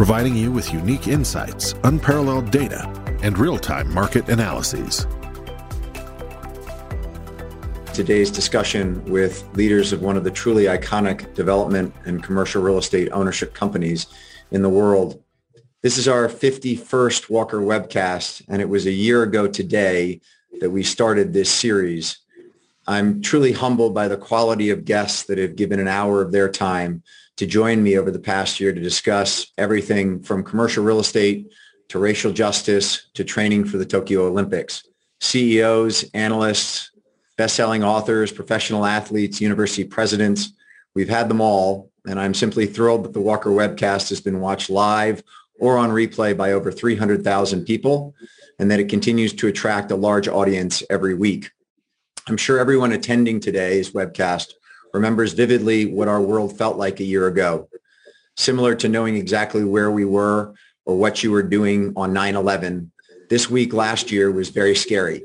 providing you with unique insights, unparalleled data, and real time market analyses. Today's discussion with leaders of one of the truly iconic development and commercial real estate ownership companies in the world. This is our 51st Walker webcast, and it was a year ago today that we started this series. I'm truly humbled by the quality of guests that have given an hour of their time to join me over the past year to discuss everything from commercial real estate to racial justice to training for the Tokyo Olympics. CEOs, analysts, best-selling authors, professional athletes, university presidents, we've had them all, and I'm simply thrilled that the Walker webcast has been watched live or on replay by over 300,000 people and that it continues to attract a large audience every week. I'm sure everyone attending today's webcast remembers vividly what our world felt like a year ago, similar to knowing exactly where we were or what you were doing on 9-11. This week last year was very scary.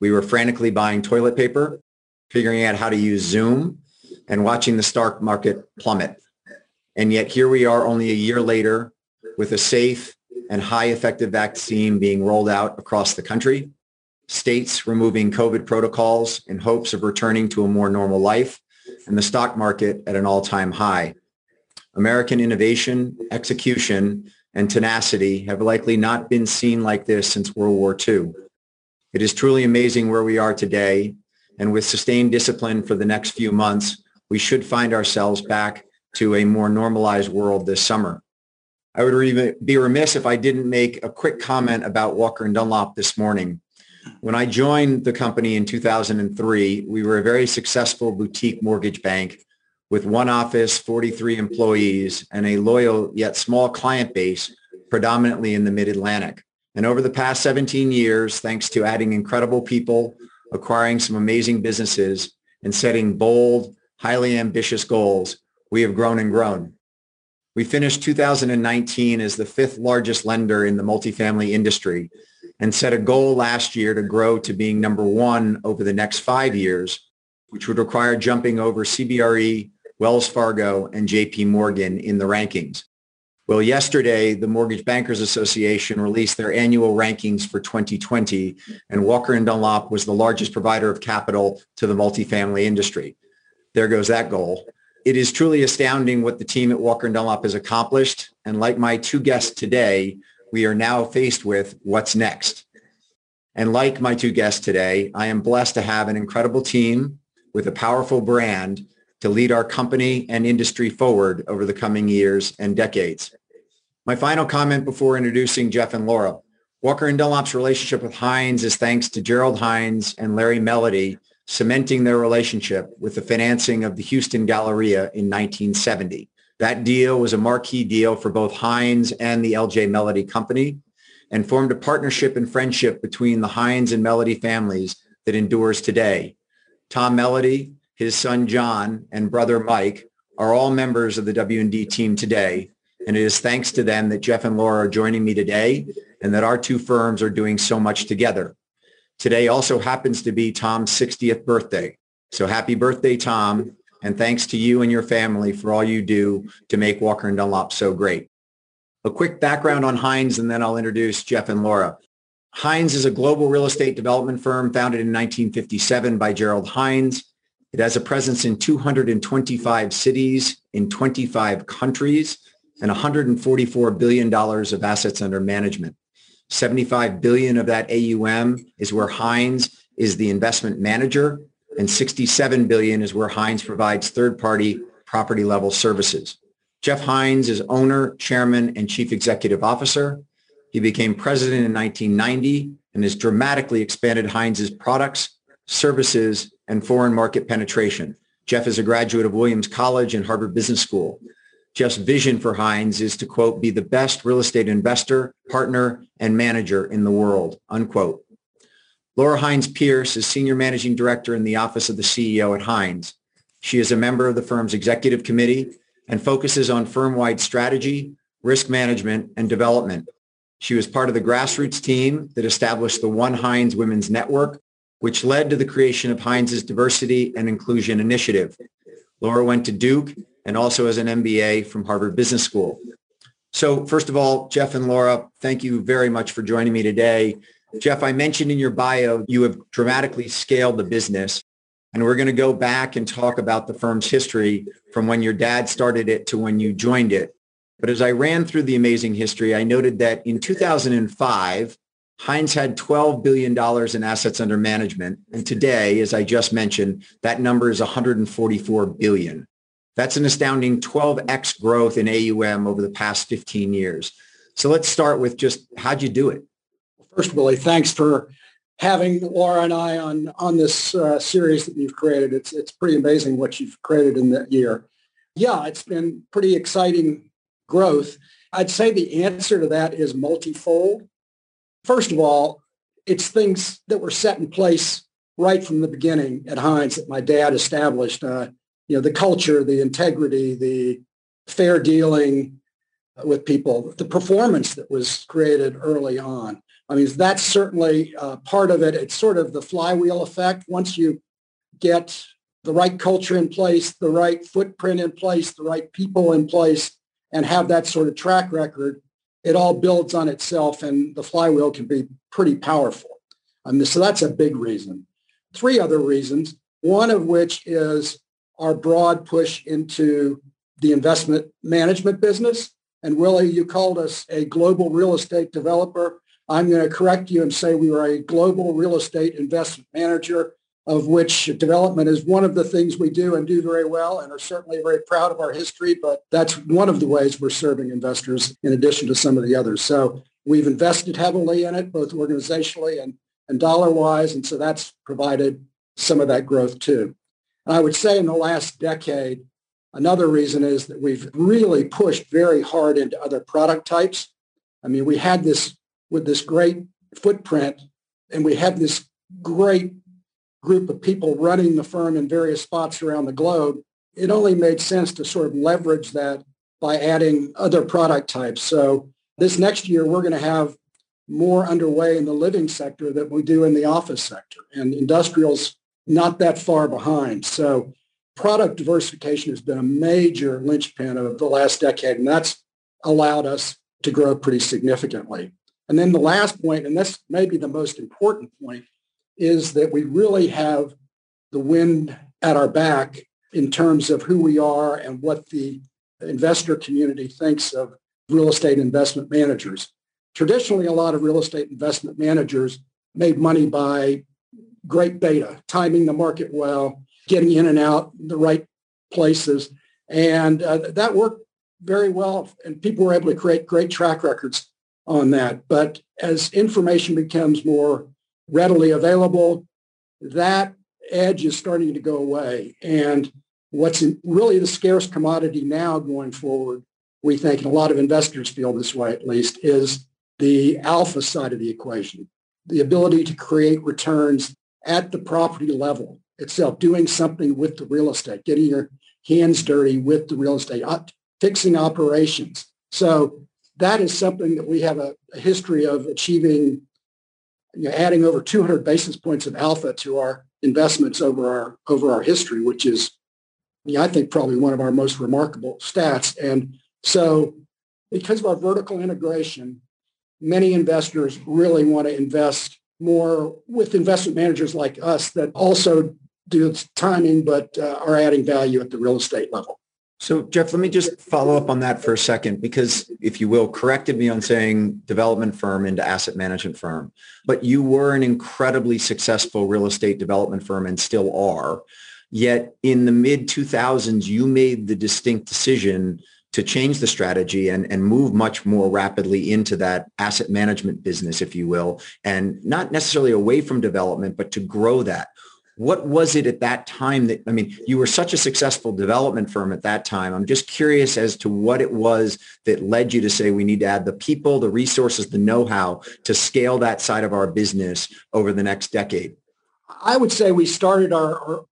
We were frantically buying toilet paper, figuring out how to use Zoom, and watching the stock market plummet. And yet here we are only a year later with a safe and high effective vaccine being rolled out across the country, states removing COVID protocols in hopes of returning to a more normal life, and the stock market at an all-time high. American innovation, execution, and tenacity have likely not been seen like this since World War II. It is truly amazing where we are today, and with sustained discipline for the next few months, we should find ourselves back to a more normalized world this summer. I would be remiss if I didn't make a quick comment about Walker & Dunlop this morning. When I joined the company in 2003, we were a very successful boutique mortgage bank with one office, 43 employees, and a loyal yet small client base predominantly in the mid-Atlantic. And over the past 17 years, thanks to adding incredible people, acquiring some amazing businesses, and setting bold, highly ambitious goals, we have grown and grown. We finished 2019 as the fifth largest lender in the multifamily industry and set a goal last year to grow to being number one over the next five years, which would require jumping over CBRE, Wells Fargo, and JP Morgan in the rankings. Well, yesterday, the Mortgage Bankers Association released their annual rankings for 2020, and Walker & Dunlop was the largest provider of capital to the multifamily industry. There goes that goal. It is truly astounding what the team at Walker & Dunlop has accomplished, and like my two guests today, we are now faced with what's next. And like my two guests today, I am blessed to have an incredible team with a powerful brand to lead our company and industry forward over the coming years and decades. My final comment before introducing Jeff and Laura. Walker & Dunlop's relationship with Hines is thanks to Gerald Hines and Larry Melody cementing their relationship with the financing of the Houston Galleria in 1970. That deal was a marquee deal for both Hines and the LJ Melody Company and formed a partnership and friendship between the Hines and Melody families that endures today. Tom Melody, his son John, and brother Mike are all members of the W&D team today, and it is thanks to them that Jeff and Laura are joining me today and that our two firms are doing so much together. Today also happens to be Tom's 60th birthday. So happy birthday, Tom, and thanks to you and your family for all you do to make Walker & Dunlop so great. A quick background on Hines, and then I'll introduce Jeff and Laura. Hines is a global real estate development firm founded in 1957 by Gerald Hines. It has a presence in 225 cities in 25 countries and $144 billion of assets under management. 75 billion of that AUM is where Hines is the investment manager and 67 billion is where Hines provides third-party property level services. Jeff Hines is owner, chairman, and chief executive officer. He became president in 1990 and has dramatically expanded Hines's products, services, and foreign market penetration. Jeff is a graduate of Williams College and Harvard Business School. Jeff's vision for Hines is to, quote, be the best real estate investor, partner, and manager in the world, unquote. Laura Hines Pierce is Senior Managing Director in the Office of the CEO at Hines. She is a member of the firm's executive committee and focuses on firm-wide strategy, risk management, and development. She was part of the grassroots team that established the One Hines Women's Network, which led to the creation of Hines's Diversity and Inclusion Initiative. Laura went to Duke and also has an MBA from Harvard Business School. So first of all, Jeff and Laura, thank you very much for joining me today. Jeff, I mentioned in your bio, you have dramatically scaled the business. And we're going to go back and talk about the firm's history from when your dad started it to when you joined it. But as I ran through the amazing history, I noted that in 2005, Hines had $12 billion in assets under management. And today, as I just mentioned, that number is 144 billion. That's an astounding 12x growth in AUM over the past 15 years. So let's start with just how'd you do it? First, Willy, thanks for having Laura and I on on this uh, series that you've created. It's it's pretty amazing what you've created in that year. Yeah, it's been pretty exciting growth. I'd say the answer to that is multifold. First of all, it's things that were set in place right from the beginning at Hines that my dad established. Uh, you know, the culture, the integrity, the fair dealing with people, the performance that was created early on. I mean, that's certainly uh, part of it. It's sort of the flywheel effect. Once you get the right culture in place, the right footprint in place, the right people in place, and have that sort of track record, it all builds on itself and the flywheel can be pretty powerful. Um, so that's a big reason. Three other reasons, one of which is our broad push into the investment management business. And Willy, you called us a global real estate developer. I'm going to correct you and say we are a global real estate investment manager, of which development is one of the things we do and do very well and are certainly very proud of our history. But that's one of the ways we're serving investors in addition to some of the others. So we've invested heavily in it, both organizationally and, and dollar-wise. And so that's provided some of that growth too. And I would say in the last decade, another reason is that we've really pushed very hard into other product types. I mean, we had this with this great footprint and we have this great group of people running the firm in various spots around the globe, it only made sense to sort of leverage that by adding other product types. So this next year, we're going to have more underway in the living sector than we do in the office sector. And industrial's not that far behind. So product diversification has been a major linchpin of the last decade, and that's allowed us to grow pretty significantly. And then the last point, and this may be the most important point, is that we really have the wind at our back in terms of who we are and what the investor community thinks of real estate investment managers. Traditionally, a lot of real estate investment managers made money by great beta, timing the market well, getting in and out the right places. And uh, that worked very well. And people were able to create great track records on that. But as information becomes more readily available, that edge is starting to go away. And what's really the scarce commodity now going forward, we think, and a lot of investors feel this way at least, is the alpha side of the equation, the ability to create returns at the property level itself, doing something with the real estate, getting your hands dirty with the real estate, uh, fixing operations. So that is something that we have a, a history of achieving, you know, adding over 200 basis points of alpha to our investments over our over our history, which is, I think, probably one of our most remarkable stats. And so, because of our vertical integration, many investors really want to invest more with investment managers like us that also do timing but uh, are adding value at the real estate level. So Jeff, let me just follow up on that for a second because if you will, corrected me on saying development firm into asset management firm, but you were an incredibly successful real estate development firm and still are. Yet in the mid 2000s, you made the distinct decision to change the strategy and, and move much more rapidly into that asset management business, if you will, and not necessarily away from development, but to grow that. What was it at that time that, I mean, you were such a successful development firm at that time. I'm just curious as to what it was that led you to say we need to add the people, the resources, the know-how to scale that side of our business over the next decade. I would say we started our, our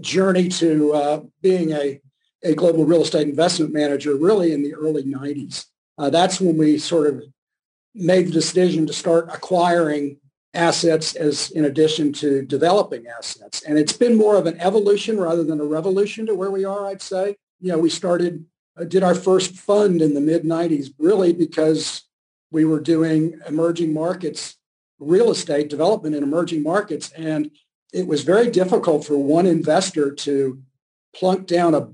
journey to uh, being a, a global real estate investment manager really in the early 90s. Uh, that's when we sort of made the decision to start acquiring assets as in addition to developing assets. And it's been more of an evolution rather than a revolution to where we are, I'd say. You know, we started, uh, did our first fund in the mid 90s really because we were doing emerging markets, real estate development in emerging markets. And it was very difficult for one investor to plunk down a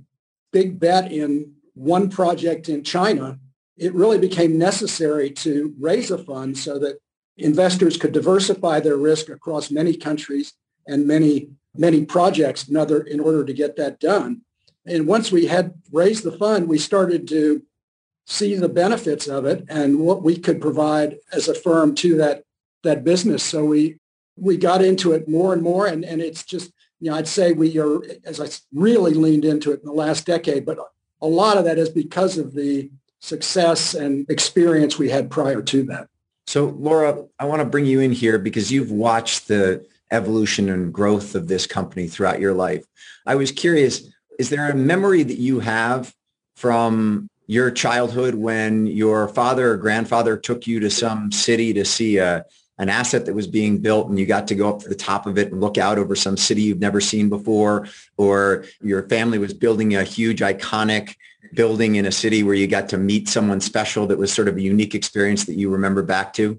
big bet in one project in China. It really became necessary to raise a fund so that investors could diversify their risk across many countries and many, many projects in, other, in order to get that done. And once we had raised the fund, we started to see the benefits of it and what we could provide as a firm to that, that business. So we, we got into it more and more. And, and it's just, you know, I'd say we are, as I really leaned into it in the last decade, but a lot of that is because of the success and experience we had prior to that. So Laura, I want to bring you in here because you've watched the evolution and growth of this company throughout your life. I was curious, is there a memory that you have from your childhood when your father or grandfather took you to some city to see a, an asset that was being built and you got to go up to the top of it and look out over some city you've never seen before, or your family was building a huge iconic building in a city where you got to meet someone special that was sort of a unique experience that you remember back to?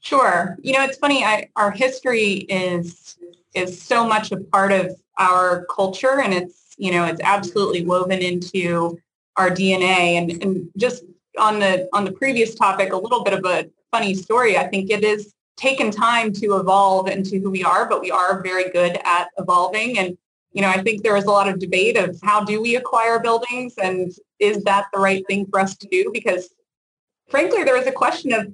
Sure. You know, it's funny. I, our history is is so much a part of our culture, and it's you know it's absolutely woven into our DNA. And and just on the on the previous topic, a little bit of a funny story. I think it is taken time to evolve into who we are, but we are very good at evolving. And you know, I think there is a lot of debate of how do we acquire buildings and is that the right thing for us to do? Because frankly, there is a question of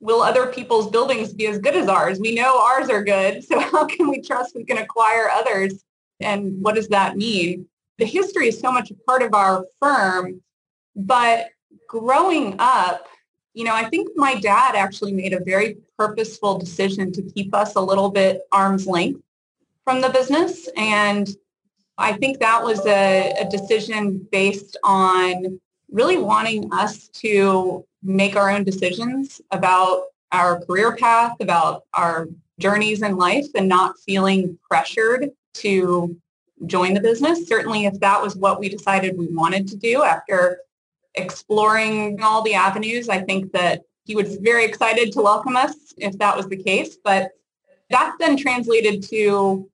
will other people's buildings be as good as ours? We know ours are good. So how can we trust we can acquire others? And what does that mean? The history is so much a part of our firm, but growing up, you know, I think my dad actually made a very purposeful decision to keep us a little bit arm's length from the business. And I think that was a, a decision based on really wanting us to make our own decisions about our career path, about our journeys in life and not feeling pressured to join the business. Certainly if that was what we decided we wanted to do after exploring all the avenues, I think that he was very excited to welcome us if that was the case. But that then translated to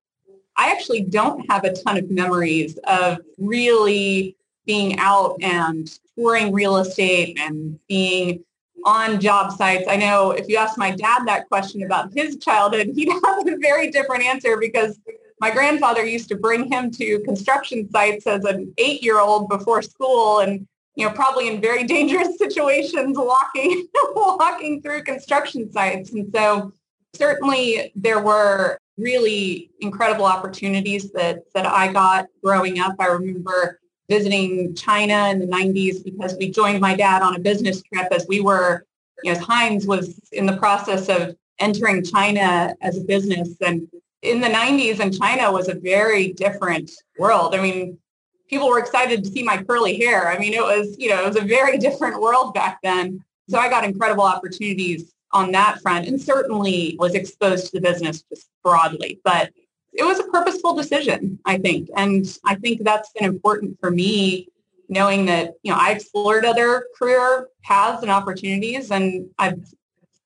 I actually don't have a ton of memories of really being out and touring real estate and being on job sites. I know if you ask my dad that question about his childhood, he'd have a very different answer because my grandfather used to bring him to construction sites as an eight-year-old before school and you know probably in very dangerous situations walking walking through construction sites and so certainly there were really incredible opportunities that, that I got growing up. I remember visiting China in the 90s because we joined my dad on a business trip as we were, you know, Hines was in the process of entering China as a business. And in the 90s and China was a very different world. I mean, people were excited to see my curly hair. I mean, it was, you know, it was a very different world back then. So I got incredible opportunities on that front and certainly was exposed to the business just broadly. But it was a purposeful decision, I think. And I think that's been important for me, knowing that, you know, I explored other career paths and opportunities and I've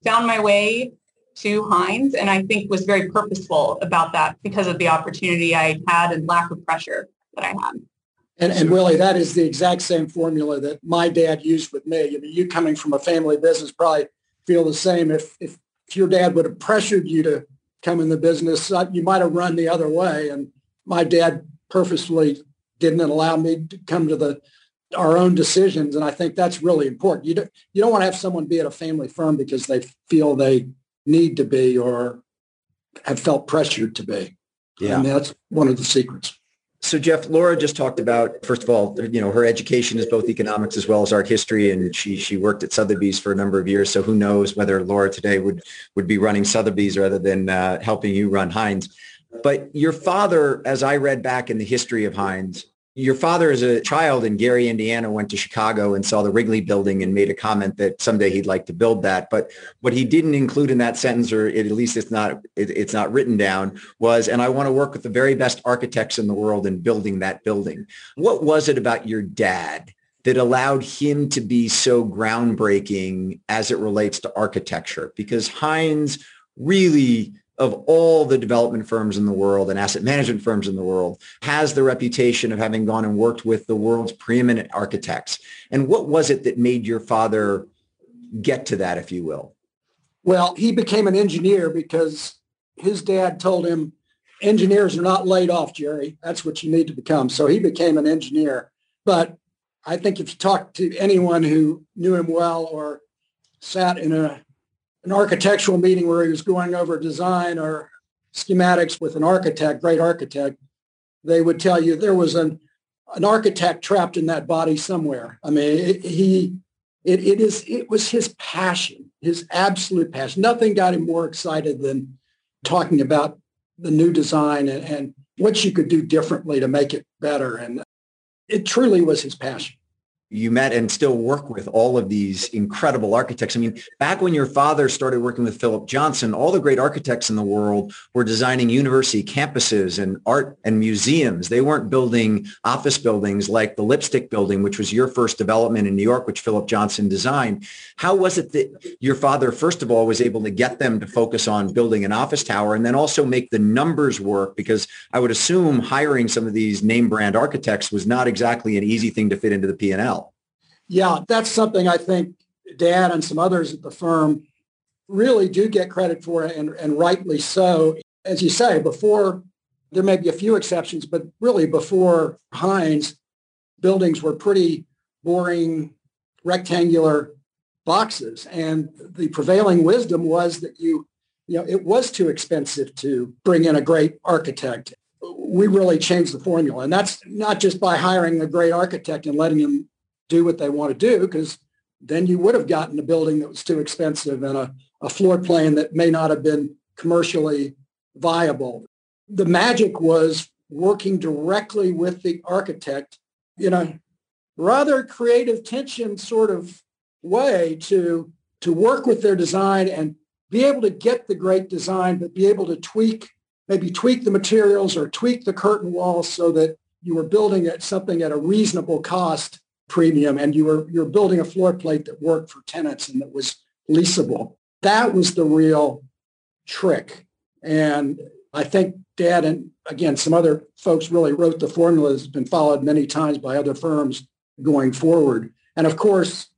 found my way to Hines and I think was very purposeful about that because of the opportunity I had and lack of pressure that I had. And, and really, that is the exact same formula that my dad used with me. I mean, you coming from a family business probably feel the same. If, if, if your dad would have pressured you to come in the business, uh, you might have run the other way. And my dad purposefully didn't allow me to come to the our own decisions. And I think that's really important. You don't, you don't want to have someone be at a family firm because they feel they need to be or have felt pressured to be. Yeah. And that's one of the secrets. So Jeff, Laura just talked about, first of all, you know, her education is both economics as well as art history, and she she worked at Sotheby's for a number of years. So who knows whether Laura today would would be running Sotheby's rather than uh, helping you run Hines. But your father, as I read back in the history of Hines, your father as a child in Gary, Indiana, went to Chicago and saw the Wrigley building and made a comment that someday he'd like to build that. But what he didn't include in that sentence, or at least it's not, it, it's not written down, was, and I want to work with the very best architects in the world in building that building. What was it about your dad that allowed him to be so groundbreaking as it relates to architecture? Because Hines really of all the development firms in the world and asset management firms in the world has the reputation of having gone and worked with the world's preeminent architects. And what was it that made your father get to that, if you will? Well, he became an engineer because his dad told him, engineers are not laid off, Jerry. That's what you need to become. So he became an engineer. But I think if you talk to anyone who knew him well or sat in a an architectural meeting where he was going over design or schematics with an architect, great architect, they would tell you there was an an architect trapped in that body somewhere. I mean, it, he it, it is it was his passion, his absolute passion. Nothing got him more excited than talking about the new design and, and what you could do differently to make it better. And it truly was his passion you met and still work with all of these incredible architects. I mean, back when your father started working with Philip Johnson, all the great architects in the world were designing university campuses and art and museums. They weren't building office buildings like the Lipstick Building, which was your first development in New York, which Philip Johnson designed. How was it that your father, first of all, was able to get them to focus on building an office tower and then also make the numbers work? Because I would assume hiring some of these name brand architects was not exactly an easy thing to fit into the P&L. Yeah, that's something I think Dad and some others at the firm really do get credit for, and, and rightly so. As you say, before, there may be a few exceptions, but really before Hines, buildings were pretty boring, rectangular boxes. And the prevailing wisdom was that you, you know, it was too expensive to bring in a great architect. We really changed the formula. And that's not just by hiring a great architect and letting him do what they want to do because then you would have gotten a building that was too expensive and a, a floor plan that may not have been commercially viable. The magic was working directly with the architect in a rather creative tension sort of way to, to work with their design and be able to get the great design, but be able to tweak, maybe tweak the materials or tweak the curtain walls so that you were building at something at a reasonable cost premium and you were you're building a floor plate that worked for tenants and that was leasable. That was the real trick. And I think Dad and again some other folks really wrote the formula that's been followed many times by other firms going forward. And of course,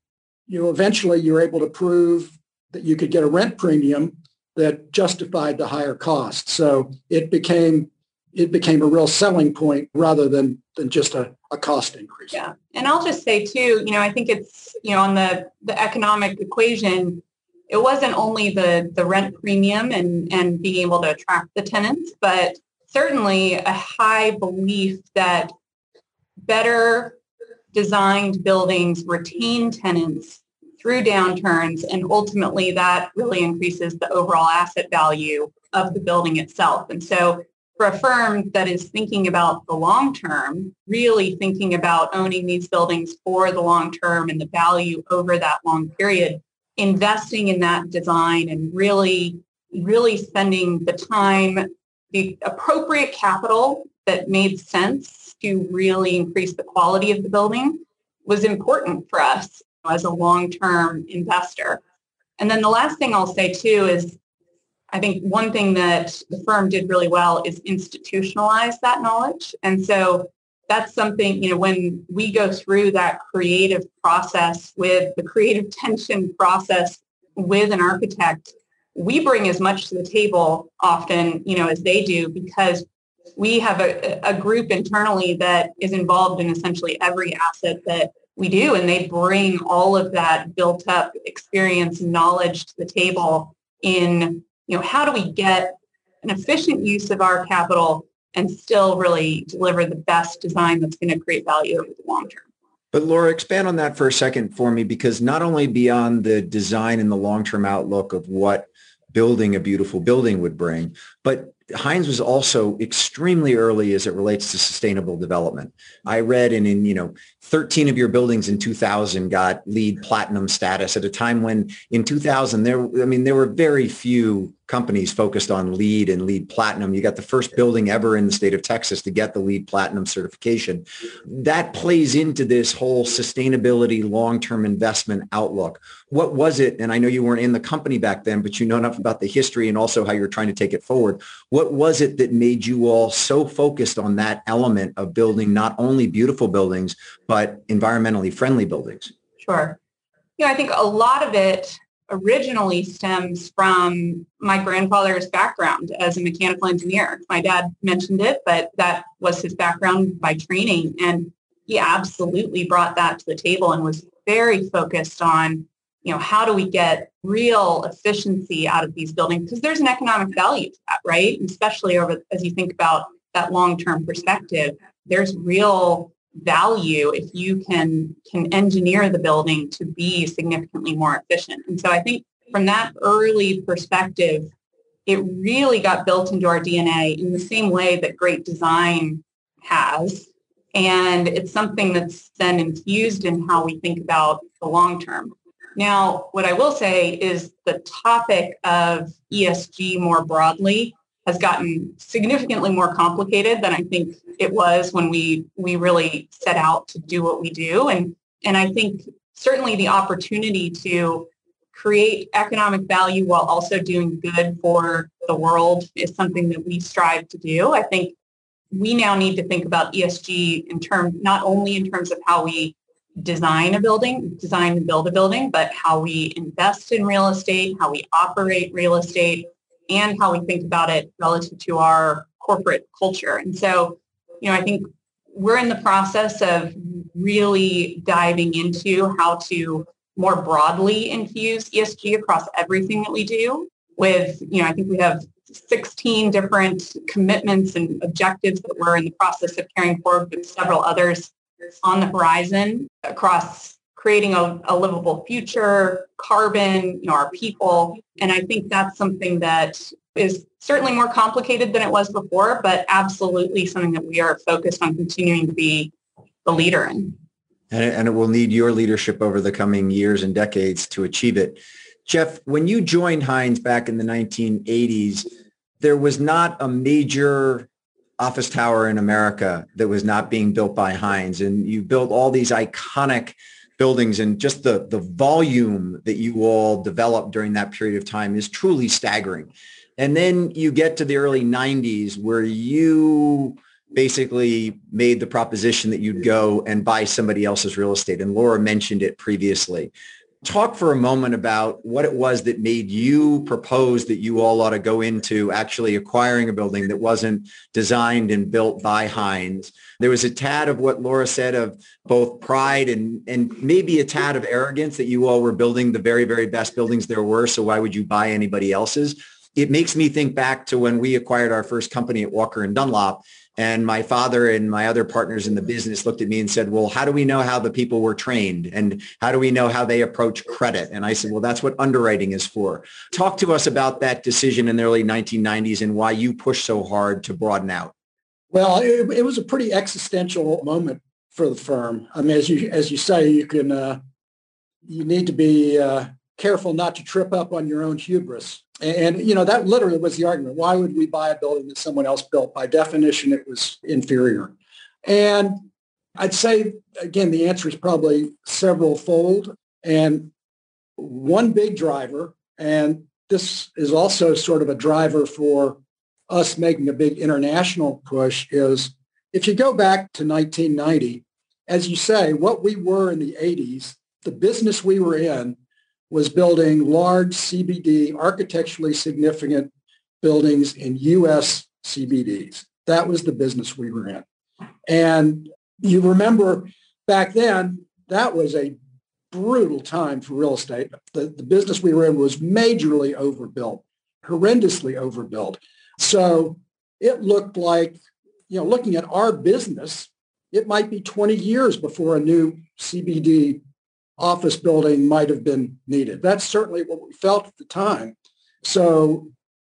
you know, eventually you're able to prove that you could get a rent premium that justified the higher cost. So it became it became a real selling point rather than than just a, a cost increase. Yeah. And I'll just say too, you know, I think it's, you know, on the, the economic equation, it wasn't only the, the rent premium and, and being able to attract the tenants, but certainly a high belief that better designed buildings retain tenants through downturns and ultimately that really increases the overall asset value of the building itself. And so for a firm that is thinking about the long term, really thinking about owning these buildings for the long term and the value over that long period, investing in that design and really, really spending the time, the appropriate capital that made sense to really increase the quality of the building was important for us as a long-term investor. And then the last thing I'll say too is I think one thing that the firm did really well is institutionalize that knowledge. And so that's something, you know, when we go through that creative process with the creative tension process with an architect, we bring as much to the table often, you know, as they do because we have a, a group internally that is involved in essentially every asset that we do. And they bring all of that built up experience knowledge to the table in you know, how do we get an efficient use of our capital and still really deliver the best design that's going to create value over the long term. But Laura, expand on that for a second for me, because not only beyond the design and the long-term outlook of what building a beautiful building would bring, but Hines was also extremely early as it relates to sustainable development. I read in, in, you know, 13 of your buildings in 2000 got LEED platinum status at a time when in 2000 there, I mean, there were very few companies focused on LEED and LEED platinum. You got the first building ever in the state of Texas to get the LEED platinum certification. That plays into this whole sustainability long-term investment outlook. What was it? And I know you weren't in the company back then, but you know enough about the history and also how you're trying to take it forward. What was it that made you all so focused on that element of building not only beautiful buildings, but environmentally friendly buildings? Sure. Yeah, I think a lot of it originally stems from my grandfather's background as a mechanical engineer. My dad mentioned it, but that was his background by training. And he absolutely brought that to the table and was very focused on, you know, how do we get real efficiency out of these buildings? Because there's an economic value to that, right? Especially over as you think about that long-term perspective, there's real value if you can can engineer the building to be significantly more efficient. And so I think from that early perspective, it really got built into our DNA in the same way that great design has. And it's something that's then infused in how we think about the long term. Now, what I will say is the topic of ESG more broadly has gotten significantly more complicated than I think it was when we we really set out to do what we do. And and I think certainly the opportunity to create economic value while also doing good for the world is something that we strive to do. I think we now need to think about ESG in terms not only in terms of how we design a building, design and build a building, but how we invest in real estate, how we operate real estate, and how we think about it relative to our corporate culture. And so, you know, I think we're in the process of really diving into how to more broadly infuse ESG across everything that we do with, you know, I think we have 16 different commitments and objectives that we're in the process of carrying forward with several others on the horizon across creating a, a, livable future, carbon, you know, our people. And I think that's something that is certainly more complicated than it was before, but absolutely something that we are focused on continuing to be the leader in. And it, and it will need your leadership over the coming years and decades to achieve it. Jeff, when you joined Hines back in the 1980s, there was not a major office tower in America that was not being built by Hines. And you built all these iconic buildings and just the, the volume that you all developed during that period of time is truly staggering. And then you get to the early 90s where you basically made the proposition that you'd go and buy somebody else's real estate. And Laura mentioned it previously. Talk for a moment about what it was that made you propose that you all ought to go into actually acquiring a building that wasn't designed and built by Hines. There was a tad of what Laura said of both pride and, and maybe a tad of arrogance that you all were building the very, very best buildings there were. So why would you buy anybody else's? It makes me think back to when we acquired our first company at Walker and Dunlop and my father and my other partners in the business looked at me and said, well, how do we know how the people were trained? And how do we know how they approach credit? And I said, well, that's what underwriting is for. Talk to us about that decision in the early 1990s and why you pushed so hard to broaden out. Well, it, it was a pretty existential moment for the firm. I mean, as you, as you say, you can, uh, you need to be uh, careful not to trip up on your own hubris. And, you know, that literally was the argument. Why would we buy a building that someone else built? By definition, it was inferior. And I'd say, again, the answer is probably several fold. And one big driver, and this is also sort of a driver for us making a big international push, is if you go back to 1990, as you say, what we were in the 80s, the business we were in was building large CBD, architecturally significant buildings in U.S. CBDs. That was the business we were in. And you remember back then, that was a brutal time for real estate. The, the business we were in was majorly overbuilt, horrendously overbuilt. So it looked like you know, looking at our business, it might be 20 years before a new CBD office building might have been needed. That's certainly what we felt at the time. So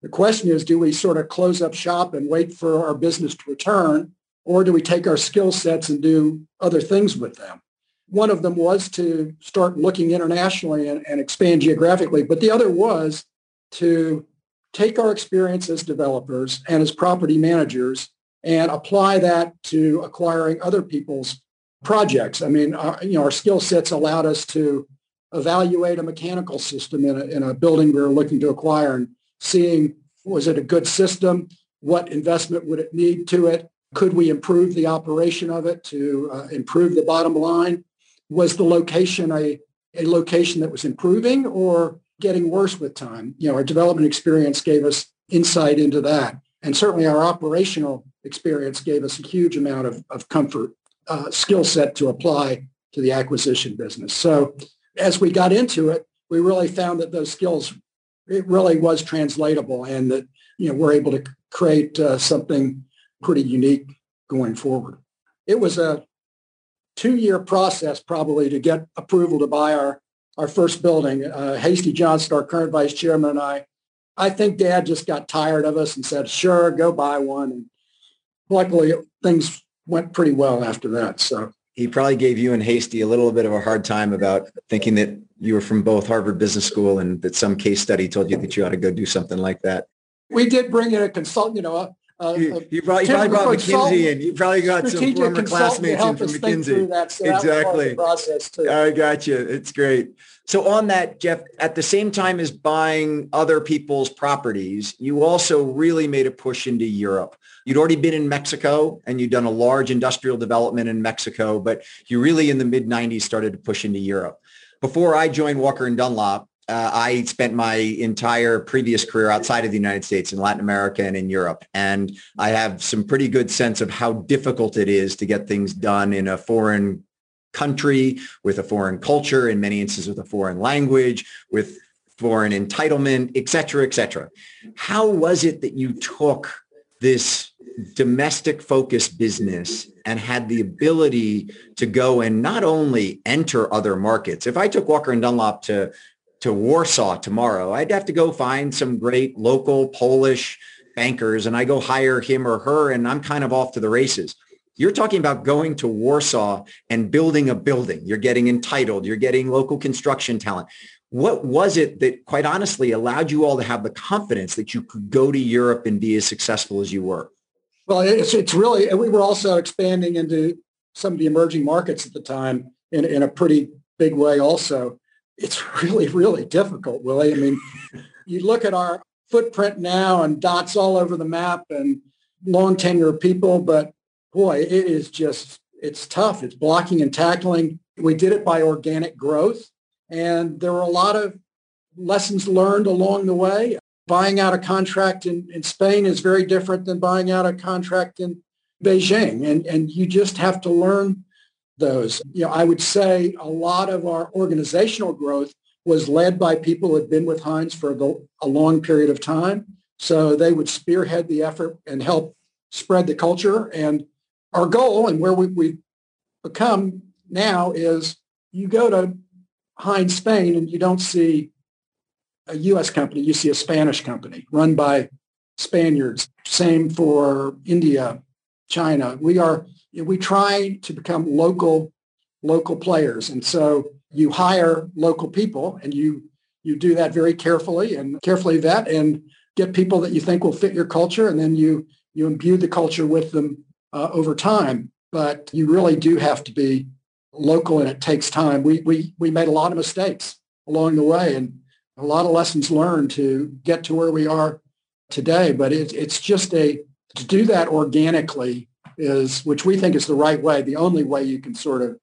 the question is, do we sort of close up shop and wait for our business to return, or do we take our skill sets and do other things with them? One of them was to start looking internationally and, and expand geographically, but the other was to take our experience as developers and as property managers and apply that to acquiring other people's projects. I mean, our, you know, our skill sets allowed us to evaluate a mechanical system in a, in a building we were looking to acquire and seeing was it a good system? What investment would it need to it? Could we improve the operation of it to uh, improve the bottom line? Was the location a, a location that was improving or getting worse with time? You know, our development experience gave us insight into that. And certainly our operational experience gave us a huge amount of, of comfort, uh, skill set to apply to the acquisition business. So as we got into it, we really found that those skills, it really was translatable and that, you know, we're able to create uh, something pretty unique going forward. It was a two-year process probably to get approval to buy our, our first building. Uh, Hasty Johnson, our current vice chairman and I, I think dad just got tired of us and said, sure, go buy one. And luckily things went pretty well after that. So he probably gave you and Hasty a little bit of a hard time about thinking that you were from both Harvard Business School and that some case study told you that you ought to go do something like that. We did bring in a consultant, you know, uh, you, you, probably, you probably brought McKinsey in. You probably got some former classmates in from McKinsey. That, so exactly. too. I got you. It's great. So on that, Jeff, at the same time as buying other people's properties, you also really made a push into Europe. You'd already been in Mexico and you'd done a large industrial development in Mexico, but you really in the mid 90s started to push into Europe. Before I joined Walker and Dunlop, uh, I spent my entire previous career outside of the United States in Latin America and in Europe. And I have some pretty good sense of how difficult it is to get things done in a foreign country with a foreign culture, in many instances with a foreign language, with foreign entitlement, et cetera, et cetera. How was it that you took this domestic focused business and had the ability to go and not only enter other markets. If I took Walker and Dunlop to to Warsaw tomorrow, I'd have to go find some great local Polish bankers and I go hire him or her and I'm kind of off to the races. You're talking about going to Warsaw and building a building. You're getting entitled. You're getting local construction talent. What was it that quite honestly allowed you all to have the confidence that you could go to Europe and be as successful as you were? Well, it's, it's really, and we were also expanding into some of the emerging markets at the time in, in a pretty big way also it's really, really difficult, Willy. I mean, you look at our footprint now and dots all over the map and long tenure people, but boy, it is just, it's tough. It's blocking and tackling. We did it by organic growth. And there were a lot of lessons learned along the way. Buying out a contract in, in Spain is very different than buying out a contract in Beijing. And, and you just have to learn those. You know, I would say a lot of our organizational growth was led by people who had been with Hines for a long period of time. So they would spearhead the effort and help spread the culture. And our goal and where we, we become now is you go to Hines Spain and you don't see a U.S. company, you see a Spanish company run by Spaniards. Same for India, China. We are we try to become local local players, and so you hire local people, and you you do that very carefully and carefully vet and get people that you think will fit your culture, and then you you imbue the culture with them uh, over time. But you really do have to be local, and it takes time. We we we made a lot of mistakes along the way, and a lot of lessons learned to get to where we are today. But it's it's just a to do that organically is, which we think is the right way, the only way you can sort of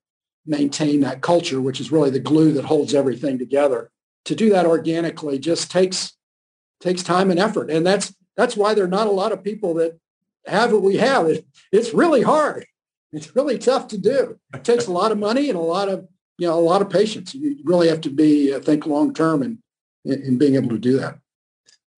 maintain that culture, which is really the glue that holds everything together. To do that organically just takes takes time and effort, and that's that's why there are not a lot of people that have what we have. It, it's really hard. It's really tough to do. It takes a lot of money and a lot of you know a lot of patience. You really have to be uh, think long term and in, in being able to do that.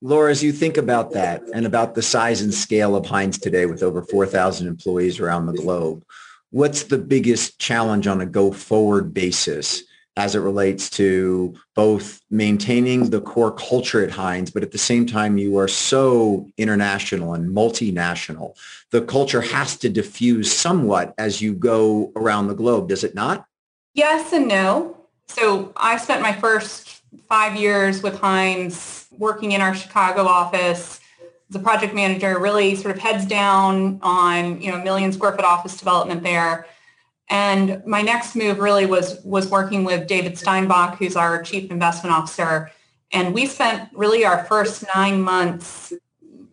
Laura, as you think about that and about the size and scale of Hines today with over 4,000 employees around the globe, what's the biggest challenge on a go forward basis as it relates to both maintaining the core culture at Hines, but at the same time, you are so international and multinational. The culture has to diffuse somewhat as you go around the globe, does it not? Yes and no. So I spent my first five years with Hines working in our Chicago office as a project manager, really sort of heads down on, you know, a million square foot office development there and my next move really was was working with David Steinbach, who's our chief investment officer. And we spent really our first nine months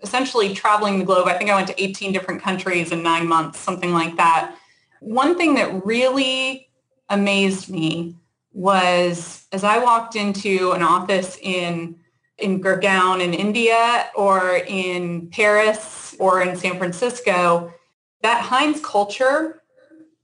essentially traveling the globe. I think I went to 18 different countries in nine months, something like that. One thing that really amazed me was as I walked into an office in in Gurgaon in India or in Paris or in San Francisco, that Hines culture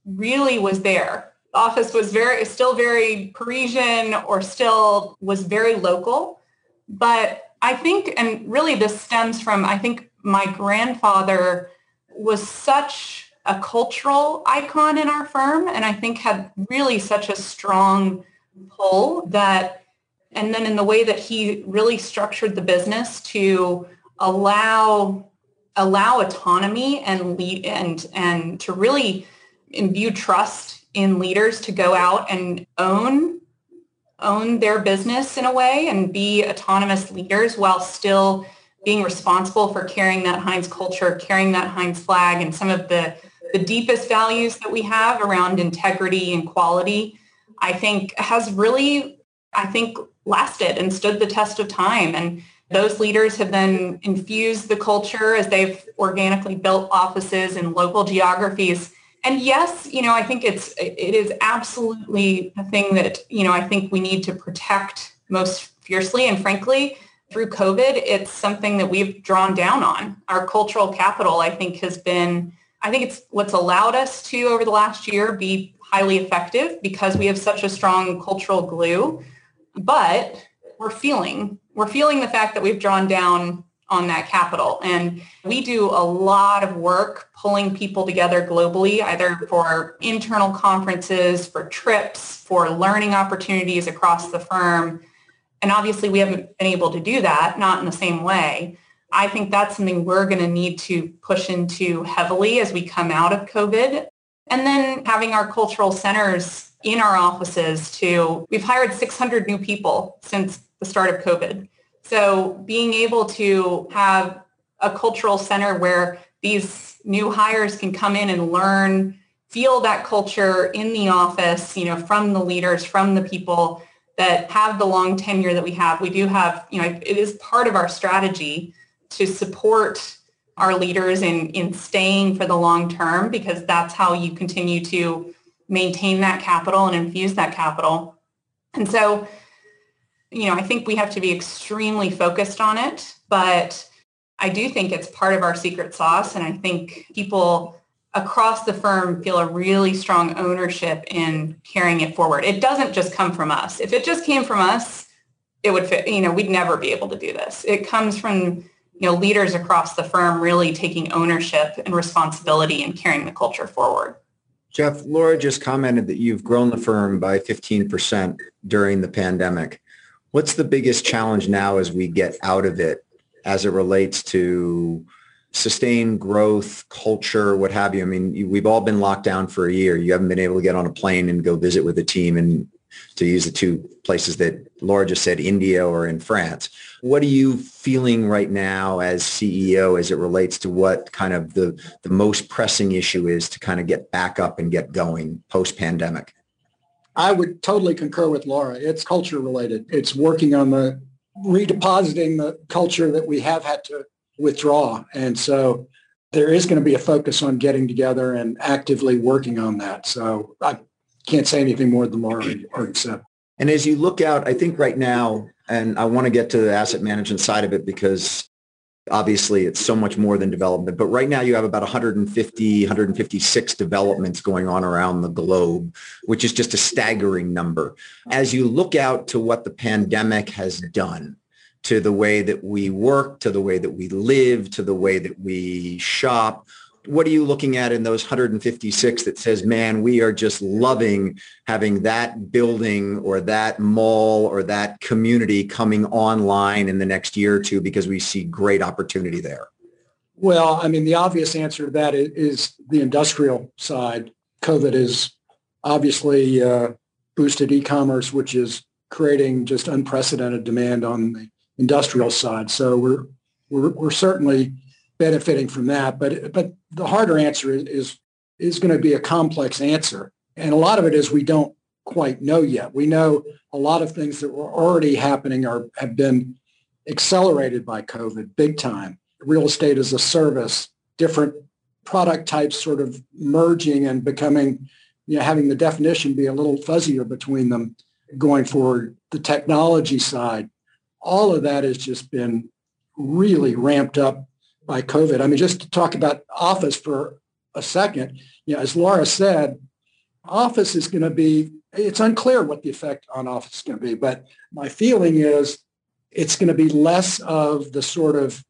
really was there. The office was very, still very Parisian or still was very local. But I think, and really this stems from, I think my grandfather was such a cultural icon in our firm and I think had really such a strong pull that, and then in the way that he really structured the business to allow allow autonomy and lead and and to really imbue trust in leaders to go out and own own their business in a way and be autonomous leaders while still being responsible for carrying that Hines culture, carrying that Hines flag and some of the, the deepest values that we have around integrity and quality, I think has really, I think, lasted and stood the test of time. And those leaders have then infused the culture as they've organically built offices in local geographies and yes, you know, I think it's it is absolutely a thing that you know I think we need to protect most fiercely. And frankly, through COVID, it's something that we've drawn down on. Our cultural capital, I think, has been I think it's what's allowed us to over the last year be highly effective because we have such a strong cultural glue. But we're feeling we're feeling the fact that we've drawn down on that capital. And we do a lot of work pulling people together globally, either for internal conferences, for trips, for learning opportunities across the firm. And obviously we haven't been able to do that, not in the same way. I think that's something we're going to need to push into heavily as we come out of COVID. And then having our cultural centers in our offices to, we've hired 600 new people since the start of COVID. So being able to have a cultural center where these new hires can come in and learn, feel that culture in the office, you know, from the leaders, from the people that have the long tenure that we have. We do have, you know, it is part of our strategy to support our leaders in, in staying for the long term because that's how you continue to maintain that capital and infuse that capital. And so you know, I think we have to be extremely focused on it, but I do think it's part of our secret sauce. And I think people across the firm feel a really strong ownership in carrying it forward. It doesn't just come from us. If it just came from us, it would fit, you know, we'd never be able to do this. It comes from, you know, leaders across the firm really taking ownership and responsibility and carrying the culture forward. Jeff, Laura just commented that you've grown the firm by 15% during the pandemic. What's the biggest challenge now as we get out of it as it relates to sustained growth, culture, what have you? I mean, we've all been locked down for a year. You haven't been able to get on a plane and go visit with a team and to use the two places that Laura just said, India or in France. What are you feeling right now as CEO as it relates to what kind of the, the most pressing issue is to kind of get back up and get going post-pandemic? I would totally concur with Laura. It's culture related. It's working on the redepositing the culture that we have had to withdraw. And so there is going to be a focus on getting together and actively working on that. So I can't say anything more than Laura already said. And as you look out, I think right now, and I want to get to the asset management side of it because Obviously, it's so much more than development, but right now you have about 150, 156 developments going on around the globe, which is just a staggering number. As you look out to what the pandemic has done to the way that we work, to the way that we live, to the way that we shop. What are you looking at in those 156 that says, man, we are just loving having that building or that mall or that community coming online in the next year or two because we see great opportunity there? Well, I mean, the obvious answer to that is the industrial side. COVID has obviously uh, boosted e-commerce, which is creating just unprecedented demand on the industrial side. So we're we're, we're certainly benefiting from that. But but the harder answer is is, is going to be a complex answer, and a lot of it is we don't quite know yet. We know a lot of things that were already happening are have been accelerated by COVID big time. Real estate as a service, different product types sort of merging and becoming, you know, having the definition be a little fuzzier between them going forward. The technology side, all of that has just been really ramped up by COVID. I mean, just to talk about office for a second, you know, as Laura said, office is going to be, it's unclear what the effect on office is going to be, but my feeling is it's going to be less of the sort of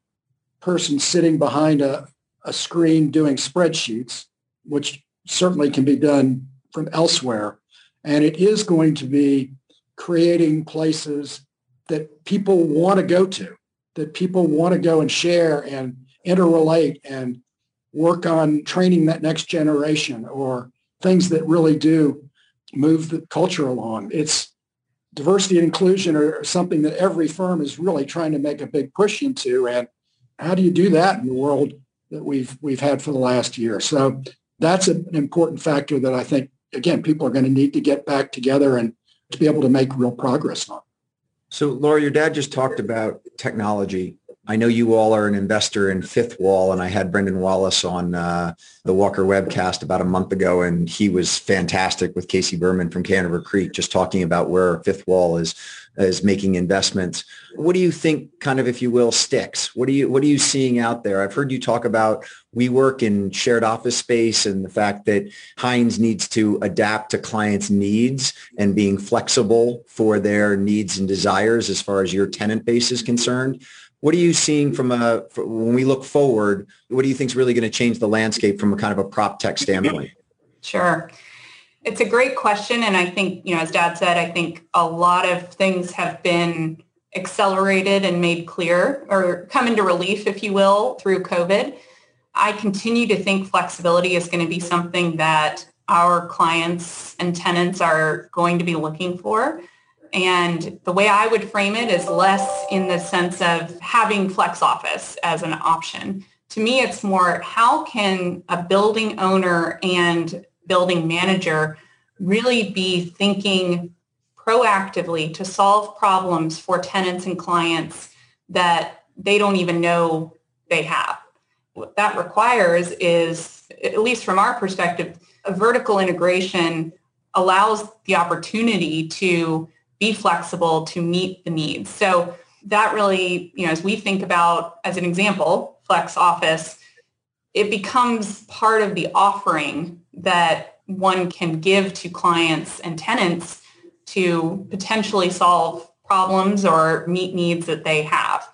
person sitting behind a, a screen doing spreadsheets, which certainly can be done from elsewhere. And it is going to be creating places that people want to go to, that people want to go and share and interrelate and work on training that next generation or things that really do move the culture along. It's diversity and inclusion are something that every firm is really trying to make a big push into. And how do you do that in the world that we've we've had for the last year? So that's an important factor that I think again people are going to need to get back together and to be able to make real progress on. So, Laura, your dad just talked about technology. I know you all are an investor in Fifth Wall, and I had Brendan Wallace on uh, the Walker webcast about a month ago, and he was fantastic with Casey Berman from Camber Creek, just talking about where Fifth Wall is is making investments. What do you think, kind of, if you will, sticks? What do you What are you seeing out there? I've heard you talk about WeWork in shared office space and the fact that Hines needs to adapt to clients' needs and being flexible for their needs and desires as far as your tenant base is concerned. What are you seeing from a when we look forward? What do you think is really going to change the landscape from a kind of a prop tech standpoint? Sure. It's a great question. And I think, you know, as Dad said, I think a lot of things have been accelerated and made clear or come into relief, if you will, through COVID. I continue to think flexibility is going to be something that our clients and tenants are going to be looking for. And the way I would frame it is less in the sense of having flex office as an option. To me, it's more how can a building owner and building manager really be thinking proactively to solve problems for tenants and clients that they don't even know they have. What that requires is, at least from our perspective, a vertical integration allows the opportunity to be flexible to meet the needs. So that really, you know, as we think about, as an example, Flex Office, it becomes part of the offering that one can give to clients and tenants to potentially solve problems or meet needs that they have.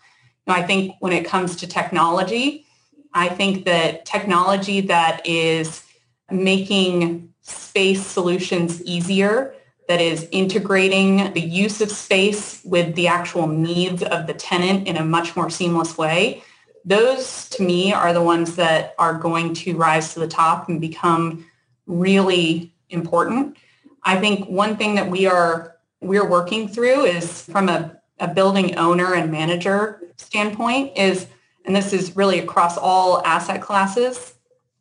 Now, I think when it comes to technology, I think that technology that is making space solutions easier that is integrating the use of space with the actual needs of the tenant in a much more seamless way. Those to me are the ones that are going to rise to the top and become really important. I think one thing that we are we're working through is from a, a building owner and manager standpoint is, and this is really across all asset classes,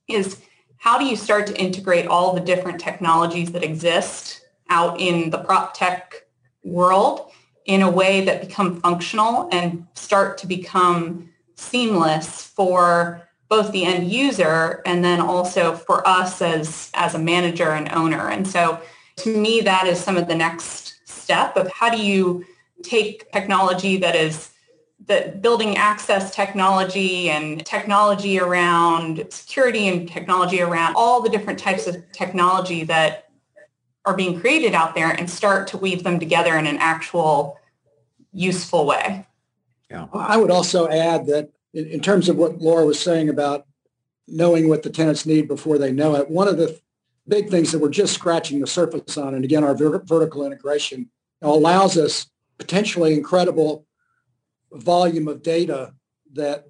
is how do you start to integrate all the different technologies that exist out in the prop tech world in a way that become functional and start to become seamless for both the end user and then also for us as, as a manager and owner. And so to me, that is some of the next step of how do you take technology that is the building access technology and technology around security and technology around all the different types of technology that are being created out there and start to weave them together in an actual useful way. Yeah. I would also add that in, in terms of what Laura was saying about knowing what the tenants need before they know it, one of the big things that we're just scratching the surface on, and again, our ver- vertical integration allows us potentially incredible volume of data that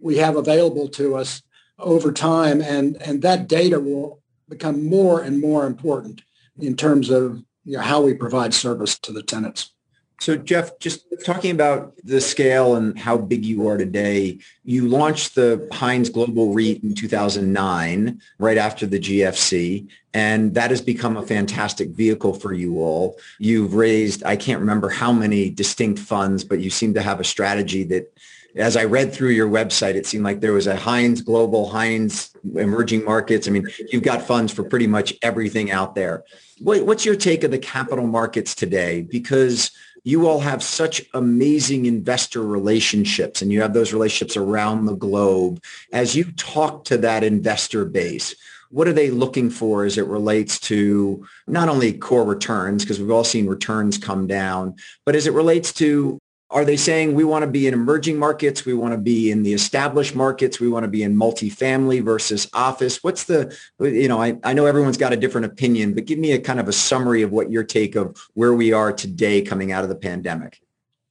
we have available to us over time, and, and that data will become more and more important in terms of you know, how we provide service to the tenants. So Jeff, just talking about the scale and how big you are today, you launched the Hines Global REIT in 2009, right after the GFC, and that has become a fantastic vehicle for you all. You've raised, I can't remember how many distinct funds, but you seem to have a strategy that as I read through your website, it seemed like there was a Hines Global, Hines Emerging Markets. I mean, you've got funds for pretty much everything out there. What's your take of the capital markets today? Because you all have such amazing investor relationships and you have those relationships around the globe. As you talk to that investor base, what are they looking for as it relates to not only core returns, because we've all seen returns come down, but as it relates to are they saying we want to be in emerging markets? We want to be in the established markets. We want to be in multifamily versus office. What's the, you know, I, I know everyone's got a different opinion, but give me a kind of a summary of what your take of where we are today coming out of the pandemic.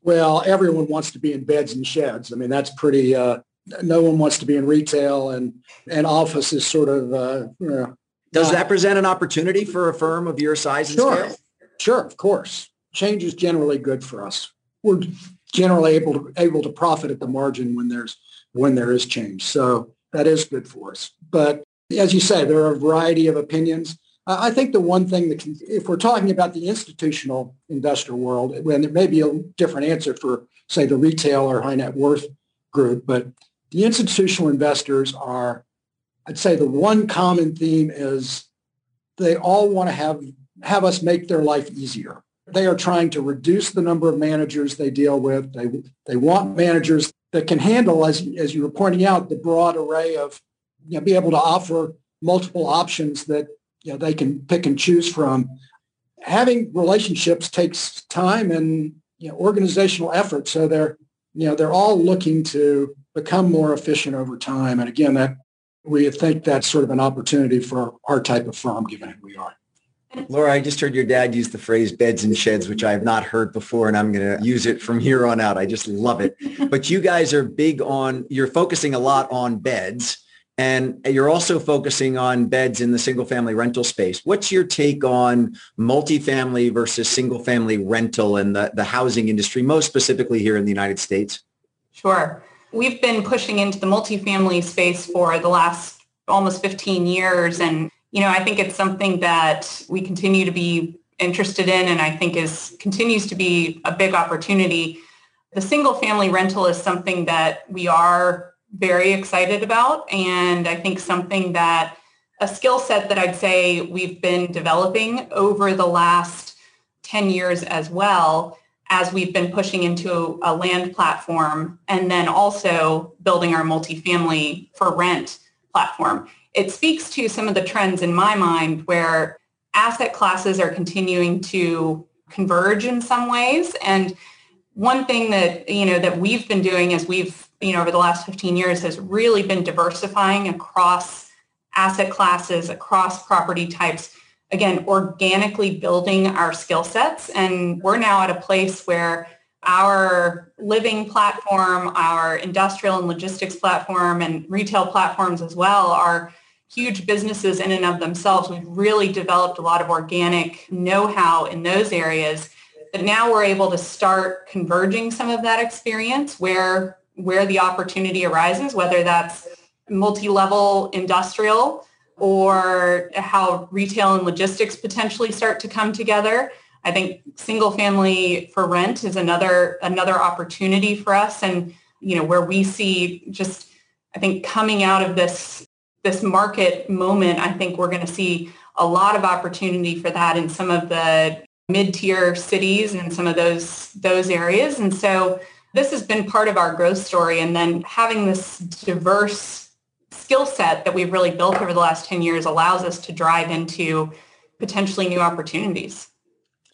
Well, everyone wants to be in beds and sheds. I mean, that's pretty, uh, no one wants to be in retail and, and office is sort of, uh, does that present an opportunity for a firm of your size and sure. scale? Sure, of course. Change is generally good for us we're generally able to able to profit at the margin when there's when there is change. So that is good for us. But as you say, there are a variety of opinions. I think the one thing that can, if we're talking about the institutional investor world, when there may be a different answer for, say, the retail or high net worth group, but the institutional investors are, I'd say the one common theme is they all want to have have us make their life easier. They are trying to reduce the number of managers they deal with. They, they want managers that can handle, as, as you were pointing out, the broad array of, you know, be able to offer multiple options that you know, they can pick and choose from. Having relationships takes time and you know, organizational effort. So they're, you know, they're all looking to become more efficient over time. And again, that we think that's sort of an opportunity for our type of firm, given who we are. Laura, I just heard your dad use the phrase beds and sheds, which I have not heard before, and I'm going to use it from here on out. I just love it. But you guys are big on, you're focusing a lot on beds, and you're also focusing on beds in the single family rental space. What's your take on multifamily versus single family rental and the, the housing industry, most specifically here in the United States? Sure. We've been pushing into the multifamily space for the last almost 15 years and you know, I think it's something that we continue to be interested in and I think is continues to be a big opportunity. The single family rental is something that we are very excited about and I think something that a skill set that I'd say we've been developing over the last 10 years as well as we've been pushing into a land platform and then also building our multifamily for rent platform it speaks to some of the trends in my mind where asset classes are continuing to converge in some ways. And one thing that, you know, that we've been doing is we've, you know, over the last 15 years has really been diversifying across asset classes, across property types, again, organically building our skill sets. And we're now at a place where our living platform, our industrial and logistics platform and retail platforms as well are huge businesses in and of themselves. We've really developed a lot of organic know-how in those areas. But now we're able to start converging some of that experience where where the opportunity arises, whether that's multi-level industrial or how retail and logistics potentially start to come together. I think single family for rent is another another opportunity for us and you know where we see just I think coming out of this this market moment, I think we're going to see a lot of opportunity for that in some of the mid-tier cities and some of those those areas. And so this has been part of our growth story. And then having this diverse skill set that we've really built over the last 10 years allows us to drive into potentially new opportunities.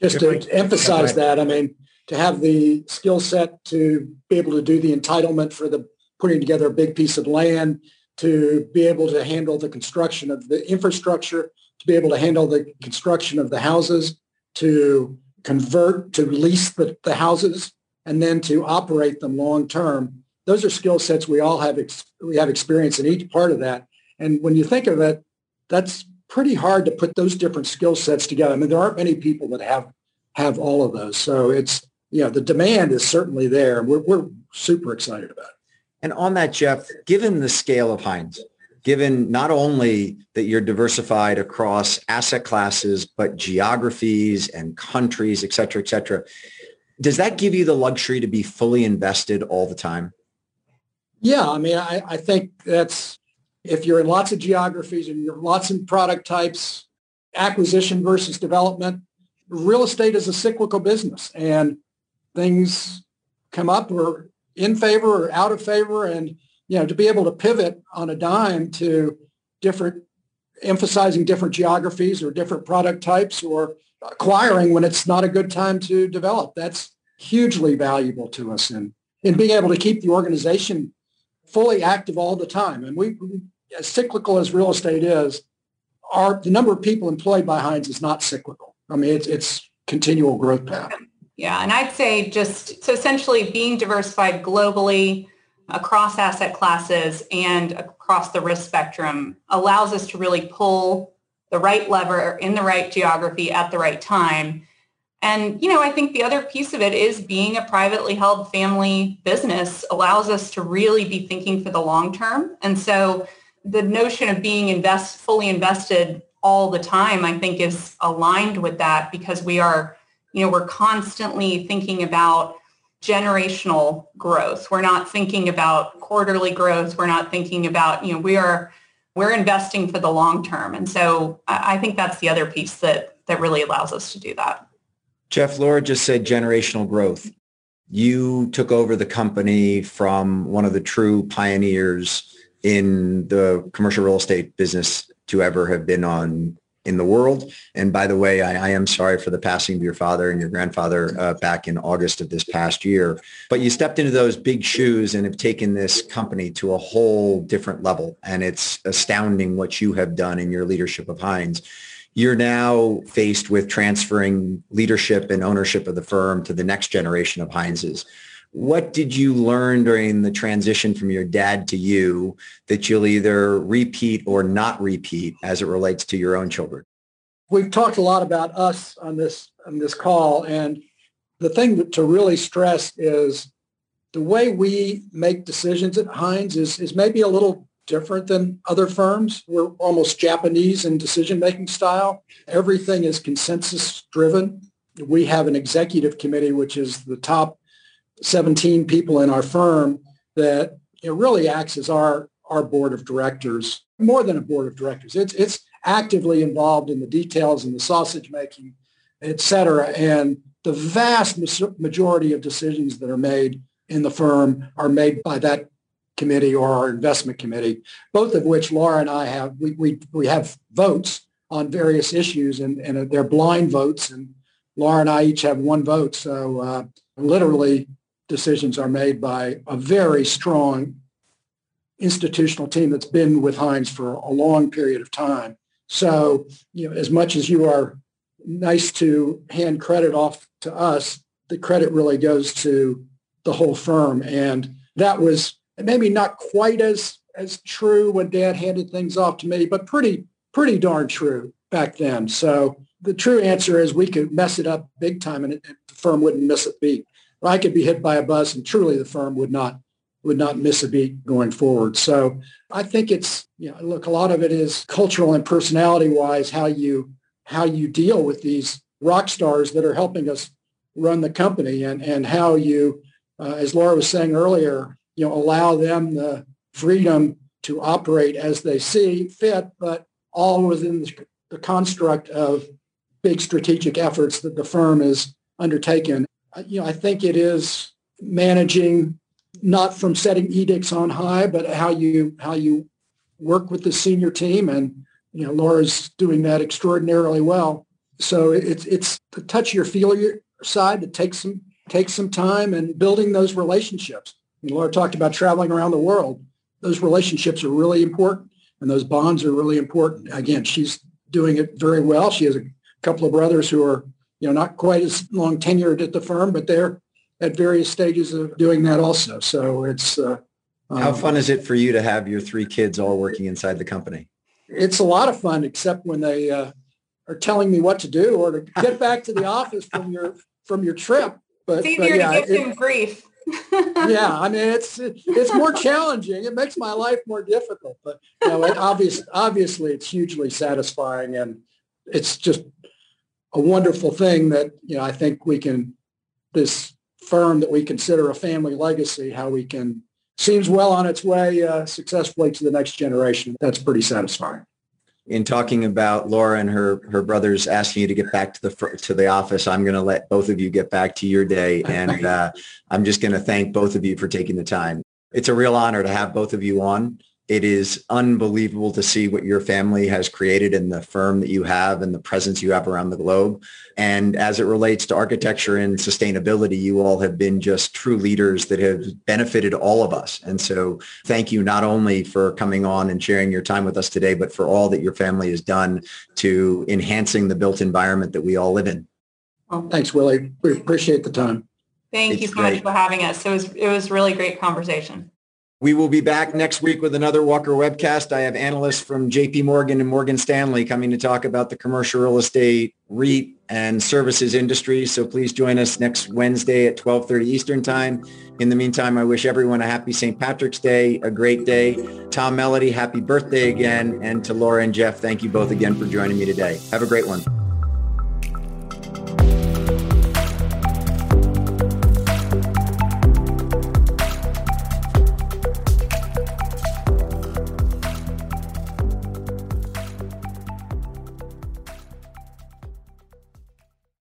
Just to emphasize that, I mean, to have the skill set to be able to do the entitlement for the putting together a big piece of land, to be able to handle the construction of the infrastructure, to be able to handle the construction of the houses, to convert, to lease the, the houses, and then to operate them long term. Those are skill sets we all have. Ex- we have experience in each part of that. And when you think of it, that's pretty hard to put those different skill sets together. I mean, there aren't many people that have have all of those. So it's you know the demand is certainly there. We're we're super excited about it. And on that, Jeff, given the scale of Hines, given not only that you're diversified across asset classes, but geographies and countries, et cetera, et cetera, does that give you the luxury to be fully invested all the time? Yeah, I mean, I, I think that's if you're in lots of geographies and you're lots of product types, acquisition versus development, real estate is a cyclical business and things come up or in favor or out of favor and you know to be able to pivot on a dime to different emphasizing different geographies or different product types or acquiring when it's not a good time to develop that's hugely valuable to us in in being able to keep the organization fully active all the time. And we as cyclical as real estate is our the number of people employed by Hines is not cyclical. I mean it's it's continual growth path yeah, and I'd say just so essentially being diversified globally across asset classes and across the risk spectrum allows us to really pull the right lever in the right geography at the right time. And, you know, I think the other piece of it is being a privately held family business allows us to really be thinking for the long term. And so the notion of being invest fully invested all the time, I think is aligned with that because we are you know, we're constantly thinking about generational growth. We're not thinking about quarterly growth. We're not thinking about, you know, we are we're investing for the long term. And so I, think that's the other piece that that really allows us to do that. Jeff, Laura just said generational growth. You took over the company from one of the true pioneers in the commercial real estate business to ever have been on in the world. And by the way, I, I, am sorry for the passing of your father and your grandfather uh, back in August of this past year. But you stepped into those big shoes and have taken this company to a whole different level. And it's astounding what you have done in your leadership of Hines. You're now faced with transferring leadership and ownership of the firm to the next generation of Hines's. What did you learn during the transition from your dad to you that you'll either repeat or not repeat as it relates to your own children? We've talked a lot about us on this on this call, and the thing to really stress is the way we make decisions at Hines is, is maybe a little different than other firms. We're almost Japanese in decision-making style. Everything is consensus driven. We have an executive committee, which is the top 17 people in our firm that really acts as our, our board of directors, more than a board of directors. It's, it's actively involved in the details and the sausage making, et cetera. And the vast majority of decisions that are made in the firm are made by that committee or our investment committee, both of which Laura and I have, we, we, we have votes on various issues and, and they're blind votes and Laura and I each have one vote. So uh, literally decisions are made by a very strong institutional team that's been with Hines for a long period of time. So, you know, as much as you are nice to hand credit off to us, the credit really goes to the whole firm. And that was maybe not quite as as true when dad handed things off to me, but pretty pretty darn true back then. So the true answer is we could mess it up big time and it, the firm wouldn't miss a beat. I could be hit by a bus and truly the firm would not would not miss a beat going forward. So I think it's, you know, look, a lot of it is cultural and personality wise, how you, how you deal with these rock stars that are helping us run the company and, and how you, uh, as Laura was saying earlier, you know, allow them the freedom to operate as they see fit, but all within the, construct of big strategic efforts that the firm has undertaken Uh, you know, I think it is managing not from setting edicts on high, but how you how you work with the senior team, and you know, Laura's doing that extraordinarily well. So it's it's the your feel your side that takes some takes some time and building those relationships. Laura talked about traveling around the world. Those relationships are really important and those bonds are really important. Again, she's doing it very well. She has a couple of brothers who are, you know, not quite as long tenured at the firm, but they're at various stages of doing that also. So it's uh, how um, fun is it for you to have your three kids all working inside the company? It's a lot of fun, except when they uh, are telling me what to do or to get back to the office from your from your trip. But it's easier but yeah, to give it, them grief. yeah, I mean it's it's more challenging. It makes my life more difficult, but you know, it obvious, obviously it's hugely satisfying, and it's just a wonderful thing that you know I think we can this firm that we consider a family legacy, how we can seems well on its way uh, successfully to the next generation. That's pretty satisfying. In talking about Laura and her her brothers asking you to get back to the to the office, I'm going to let both of you get back to your day, and uh, I'm just going to thank both of you for taking the time. It's a real honor to have both of you on. It is unbelievable to see what your family has created in the firm that you have and the presence you have around the globe. And as it relates to architecture and sustainability, you all have been just true leaders that have benefited all of us. And so thank you not only for coming on and sharing your time with us today, but for all that your family has done to enhancing the built environment that we all live in. Well, thanks, Willy. We appreciate the time. Thank it's you so great. much for having us. It was it was really great conversation. We will be back next week with another Walker webcast. I have analysts from JP Morgan and Morgan Stanley coming to talk about the commercial real estate, REIT, and services industry. So please join us next Wednesday at 1230 Eastern time. In the meantime, I wish everyone a happy St. Patrick's Day, a great day. Tom Melody, happy birthday again. And to Laura and Jeff, thank you both again for joining me today. Have a great one.